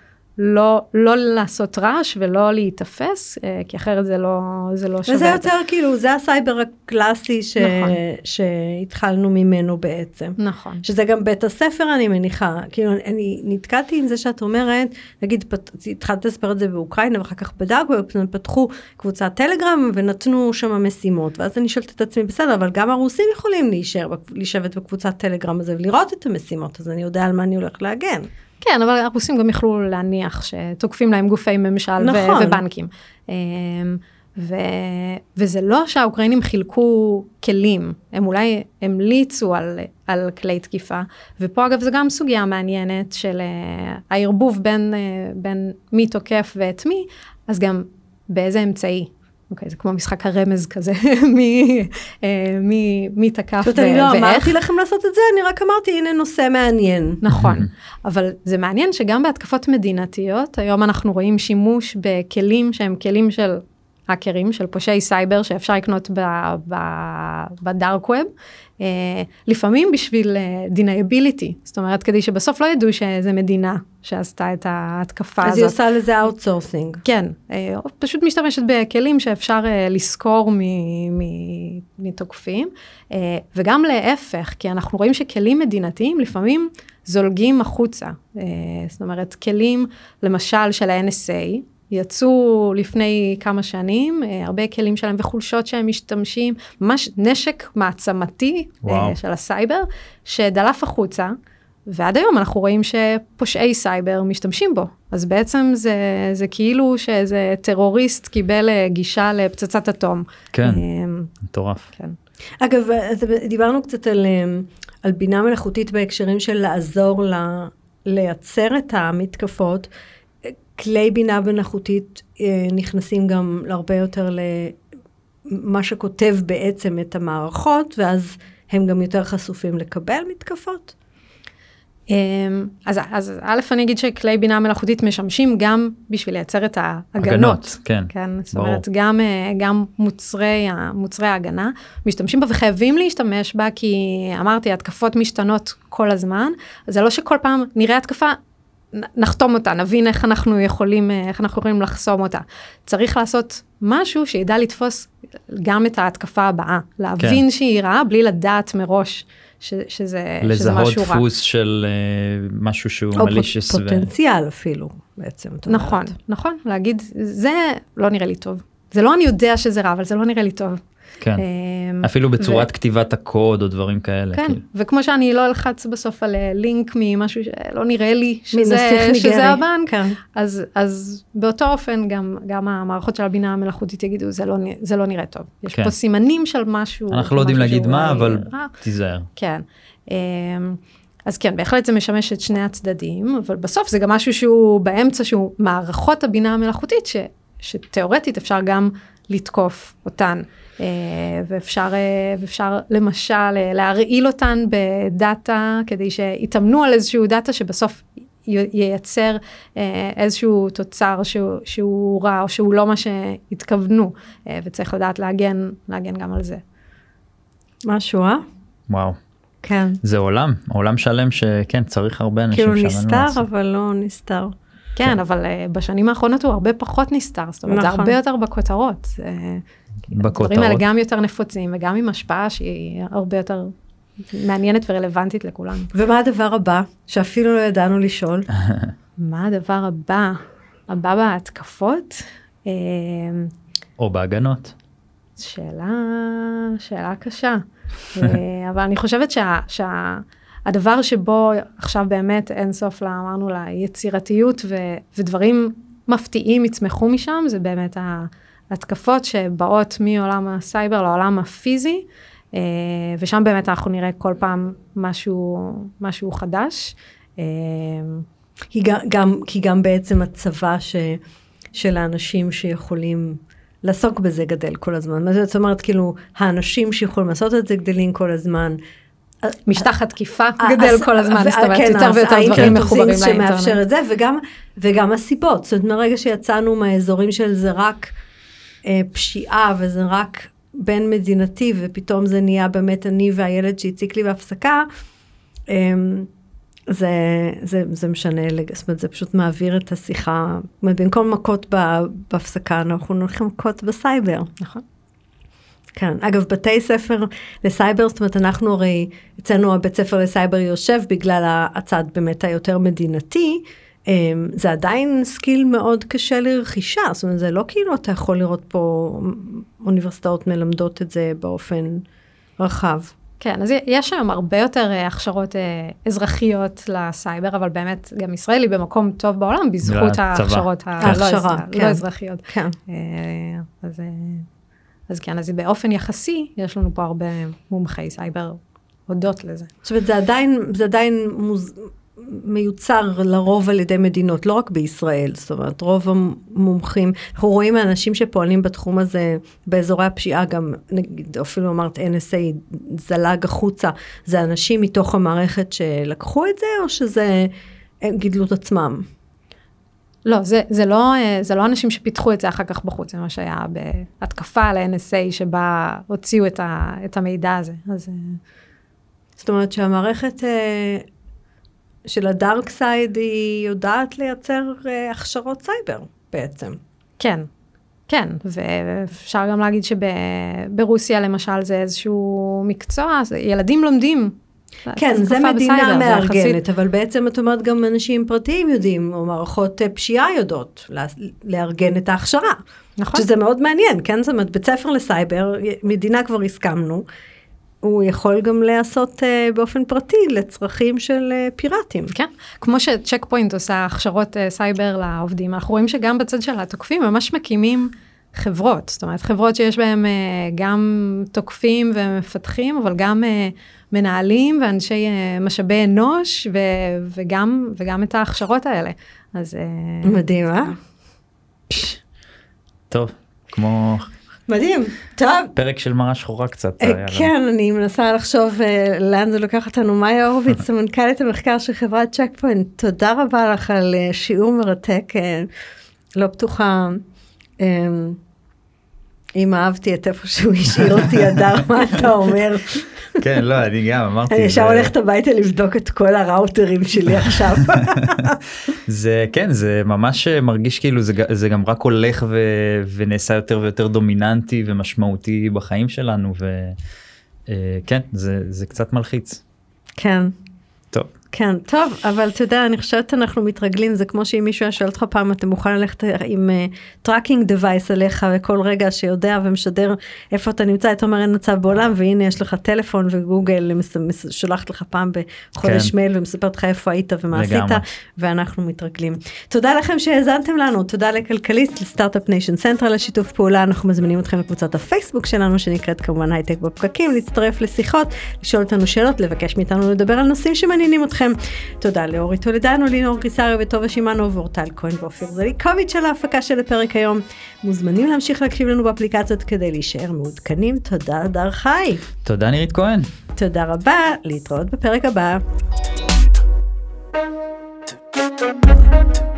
Speaker 4: לא, לא לעשות רעש ולא להיתפס, אה, כי אחרת זה לא, זה לא שווה
Speaker 1: וזה. יותר כאילו, זה הסייבר הקלאסי ש...
Speaker 4: נכון.
Speaker 1: שהתחלנו ממנו בעצם.
Speaker 4: נכון.
Speaker 1: שזה גם בית הספר אני מניחה, כאילו אני נתקלתי עם זה שאת אומרת, נגיד פת- התחלת לספר את זה באוקראינה ואחר כך ב dark web, פתחו קבוצת טלגרם ונתנו שם משימות, ואז אני שואלת את עצמי בסדר, אבל גם הרוסים יכולים להישאר, לשבת בקבוצת טלגרם הזה ולראות את המשימות, אז אני יודע על מה אני הולך להגן.
Speaker 4: כן, אבל הרוסים גם יכלו להניח שתוקפים להם גופי ממשל ו-
Speaker 1: נכון.
Speaker 4: ובנקים. אמ, ו- וזה לא שהאוקראינים חילקו כלים, הם אולי המליצו על, על כלי תקיפה, ופה אגב זו גם סוגיה מעניינת של אה, הערבוב בין, אה, בין מי תוקף ואת מי, אז גם באיזה אמצעי. אוקיי, זה כמו משחק הרמז כזה, מי, אה, מי, מי תקף
Speaker 1: פשוט
Speaker 4: ו-
Speaker 1: אני לא
Speaker 4: ואיך.
Speaker 1: אמרתי לכם לעשות את זה, אני רק אמרתי הנה נושא מעניין.
Speaker 4: נכון, אבל זה מעניין שגם בהתקפות מדינתיות, היום אנחנו רואים שימוש בכלים שהם כלים של האקרים, של פושעי סייבר, שאפשר לקנות ב dark web, לפעמים בשביל deniability, זאת אומרת, כדי שבסוף לא ידעו שזה מדינה שעשתה את ההתקפה
Speaker 1: אז
Speaker 4: הזאת.
Speaker 1: היא עושה לזה outsourcing.
Speaker 4: כן, אה, פשוט משתמשת בכלים שאפשר אה, מ- מתוקפים, אה, וגם להפך, כי אנחנו רואים שכלים מדינתיים לפעמים זולגים החוצה. אה, זאת אומרת, כלים, למשל של ה-NSA, יצאו לפני כמה שנים, אה, הרבה כלים שלהם וחולשות שהם משתמשים, ממש נשק מעצמתי אה,
Speaker 3: וואו.
Speaker 4: של הסייבר, שדלף החוצה. ועד היום אנחנו רואים שפושעי סייבר משתמשים בו. אז בעצם זה, זה כאילו שאיזה טרוריסט קיבל אה, גישה לפצצת אטום.
Speaker 3: כן,
Speaker 4: אמ,
Speaker 3: מטורף.
Speaker 4: כן.
Speaker 1: אגב, דיברנו קצת על, אמ, על בינה מלאכותית בהקשרים של לעזור לה, לייצר את המתקפות. כלי בינה מלאכותית אה, נכנסים גם להרבה יותר למה שכותב בעצם את המערכות, ואז הם גם יותר חשופים לקבל מתקפות.
Speaker 4: אמ, אז, אז א', אני אגיד שכלי בינה מלאכותית משמשים גם בשביל לייצר את ההגנות.
Speaker 3: הגנות, כן,
Speaker 4: כן, זאת
Speaker 3: ברור.
Speaker 4: אומרת, גם, אה, גם מוצרי, מוצרי ההגנה משתמשים בה וחייבים להשתמש בה, כי אמרתי, התקפות משתנות כל הזמן, אז זה לא שכל פעם נראה התקפה, נחתום אותה, נבין איך אנחנו יכולים, אה, איך אנחנו יכולים לחסום אותה. צריך לעשות משהו שידע לתפוס גם את ההתקפה הבאה, להבין
Speaker 3: כן.
Speaker 4: שהיא רעה בלי לדעת מראש ש, שזה, שזה
Speaker 3: לזהות
Speaker 4: משהו רע.
Speaker 3: דפוס של אה, משהו שהוא
Speaker 1: או
Speaker 3: מלישיוס.
Speaker 1: פוט- פוטנציאל אפילו, בעצם.
Speaker 4: נכון, נכון, להגיד, זה לא נראה לי טוב. זה לא אני יודע שזה רע, אבל זה לא נראה לי טוב.
Speaker 3: כן.
Speaker 4: אמ,
Speaker 3: אפילו בצורת
Speaker 4: ו-
Speaker 3: כתיבת הקוד או דברים כאלה.
Speaker 4: כן,
Speaker 3: כאילו.
Speaker 4: וכמו שאני לא אלחץ בסוף על אה, לינק ממשהו שלא נראה לי שזה. שזה הבנק,
Speaker 1: כן.
Speaker 4: אז, אז באותו אופן גם, גם המערכות של הבינה המלאכותית יגידו, זה לא, זה לא נראה טוב. יש
Speaker 3: כן.
Speaker 4: פה סימנים של משהו.
Speaker 3: אנחנו לא יודעים להגיד מה, אבל. תיזהר.
Speaker 4: כן. אמ, אז כן, בהחלט זה משמש את שני הצדדים, אבל בסוף זה גם משהו שהוא באמצע, שהוא מערכות הבינה המלאכותית, ש, שתאורטית אפשר גם לתקוף אותן. אה, ואפשר, אה, ואפשר למשל אה, להרעיל אותן בדאטה, כדי שיתאמנו על איזשהו דאטה שבסוף ייצר איזשהו תוצר שהוא, שהוא רע או שהוא לא מה שהתכוונו, וצריך לדעת להגן, להגן גם על זה.
Speaker 1: משהו, אה?
Speaker 3: וואו.
Speaker 1: כן.
Speaker 3: זה עולם, עולם שלם שכן צריך הרבה אנשים
Speaker 1: כאילו נסתר. אבל לא נסתר.
Speaker 4: כן, אבל uh, בשנים האחרונות הוא הרבה פחות נסתר, זאת אומרת, זה
Speaker 1: נכון.
Speaker 4: הרבה יותר בכותרות. זה- הדברים
Speaker 3: בכותרות.
Speaker 4: האלה גם יותר נפוצים וגם עם השפעה שהיא הרבה יותר מעניינת ורלוונטית לכולנו.
Speaker 1: ומה הדבר הבא, שאפילו לא ידענו לשאול?
Speaker 4: מה הדבר הבא? הבא בהתקפות? אה,
Speaker 3: או בהגנות.
Speaker 4: שאלה, שאלה קשה. אה, אבל אני חושבת שה, שה, הדבר שבו עכשיו באמת אין סוף, לה, אמרנו, ליצירתיות ו, ודברים מפתיעים יצמחו משם, זה באמת ההתקפות שבאות מעולם הסייבר לעולם הפיזי, אה, ושם באמת אנחנו נראה כל פעם משהו, משהו חדש. אה,
Speaker 1: היא גם, גם, כי גם בעצם הצבא ש, של האנשים שיכולים לעסוק בזה גדל כל הזמן. זאת אומרת, כאילו, האנשים שיכולים לעשות את זה גדלים כל הזמן.
Speaker 4: משטח התקיפה
Speaker 1: אה,
Speaker 4: גדל כל הזמן,
Speaker 1: ו-
Speaker 4: זאת אומרת
Speaker 1: כן,
Speaker 4: יותר ויותר דברים מחוברים
Speaker 1: things שמאפשר
Speaker 4: לאינטרנט.
Speaker 1: את זה, וגם, וגם הסיבות, זאת אומרת מרגע שיצאנו מהאזורים של זה רק אה, פשיעה וזה רק בין מדינתי, ופתאום זה נהיה באמת אני והילד שהציק לי בהפסקה, אה, זה, זה, זה משנה, זאת אומרת, זה פשוט מעביר את השיחה, זאת אומרת, במקום מכות בהפסקה, אנחנו הולכים מכות בסייבר.
Speaker 4: נכון.
Speaker 1: כן, אגב, בתי ספר לסייבר, זאת אומרת, אנחנו הרי, אצלנו הבית ספר לסייבר יושב בגלל הצד באמת היותר מדינתי, אמ, זה עדיין skill מאוד קשה לרכישה, זאת אומרת, זה לא כאילו אתה יכול לראות פה אוניברסיטאות מלמדות את זה באופן רחב.
Speaker 4: כן, אז יש היום הרבה יותר אה, הכשרות אה, אזרחיות לסייבר, אבל באמת גם ישראל היא במקום טוב בעולם בזכות. ההכשרות הלא אזר-
Speaker 1: כן.
Speaker 4: לא אזרחיות.
Speaker 1: כן.
Speaker 4: אה, אז, אז כן, אז באופן יחסי, יש לנו פה הרבה מומחי סייבר הודות לזה.
Speaker 1: זאת אומרת, זה עדיין, זה עדיין מוז... מיוצר לרוב על ידי מדינות, לא רק בישראל, זאת אומרת, רוב המומחים, אנחנו רואים האנשים שפועלים בתחום הזה באזורי הפשיעה, גם נגיד, אפילו אמרת NSA זלג החוצה, זה אנשים מתוך המערכת שלקחו את זה, או שזה הם גידלו את עצמם?
Speaker 4: לא, זה, זה, לא, אה, זה לא אנשים שפיתחו את זה אחר כך בחוץ, זה מה שהיה בהתקפה על ה-NSA שבה הוציאו את, ה, את המידע הזה. אז אה,
Speaker 1: זאת אומרת שהמערכת אה, של ה dark side היא יודעת לייצר הכשרות סייבר בעצם.
Speaker 4: כן, כן, ואפשר גם להגיד שברוסיה למשל זה איזשהו מקצוע, ילדים לומדים.
Speaker 1: כן, זה מדינה
Speaker 4: בסייבר, זה
Speaker 1: מארגנת,
Speaker 4: יחסית-
Speaker 1: אבל בעצם את אומרת גם אנשים פרטיים יודעים, או מערכות אה, פשיעה יודעות לה- לארגן את ההכשרה.
Speaker 4: נכון.
Speaker 1: שזה מאוד מעניין, כן? זאת אומרת, בית ספר לסייבר, מדינה כבר הסכמנו, הוא יכול גם להיעשות אה, באופן פרטי לצרכים של אה, פיראטים.
Speaker 4: כן, כמו שצ'ק פוינט עושה הכשרות אה, סייבר לעובדים, אנחנו רואים שגם בצד של התוקפים ממש מקימים חברות, זאת אומרת חברות שיש בהן אה, גם תוקפים ומפתחים, אבל גם אה, מנהלים ואנשי אה, משאבי אנוש ו- וגם, וגם את ההכשרות האלה. אז אה,
Speaker 1: מדהים, אה?
Speaker 3: טוב, כמו
Speaker 1: מדהים. טוב.
Speaker 3: פרק של מראה שחורה קצת.
Speaker 1: אה. כן, אני מנסה לחשוב אה, לאן זה לוקח אותנו. מאיה הורוביץ, סמנכ"לית המחקר של חברת צ'ק פוינט, תודה רבה לך על שיעור מרתק. אה, לא בטוחה אה, אם אהבתי את איפה שהוא השאיר אותי, הדר, מה אתה אומר?
Speaker 3: כן, לא, אני גם אמרתי.
Speaker 1: אני ישר הולכת הביתה לבדוק את כל הראוטרים שלי עכשיו.
Speaker 3: זה כן זה ממש מרגיש כאילו זה, גם רק הולך ו, ונעשה יותר ויותר דומיננטי ומשמעותי בחיים שלנו וכן זה זה קצת מלחיץ.
Speaker 1: כן. כן, טוב, אבל אתה יודע, אני חושבת אנחנו מתרגלים, זה כמו שאם מישהו היה שואל אותך פעם, אתה מוכן ללכת עם tracking uh, device עליך וכל רגע שיודע ומשדר איפה אתה נמצא, אתה אומר אין מצב בעולם, והנה יש לך טלפון וגוגל מס, מס, שולחת לך פעם בחודש
Speaker 3: כן.
Speaker 1: מייל ומספרת לך איפה היית ומה
Speaker 3: לגמרי.
Speaker 1: עשית, ואנחנו מתרגלים. תודה לכם שהאזנתם לנו, תודה לכלכליסט, ל Start-Up Nation Central לשיתוף פעולה, אנחנו מזמינים אתכם לקבוצת הפייסבוק שלנו, שנקראת כמובן הייטק בפקקים, להצטרף לשיחות, לשאול אותנו שאלות, לבקש מאיתנו לדבר על נושאים שמעניינים אתכם. תודה לאורי טולדנו, לינור קיסריו וטובה שמענו ואורטל כהן ואופיר זליקוביץ' על ההפקה של הפרק היום. מוזמנים להמשיך להקשיב לנו באפליקציות כדי להישאר מעודכנים. תודה, דר חי.
Speaker 3: תודה נירית כהן.
Speaker 1: תודה רבה, להתראות בפרק הבא.
Speaker 5: thank you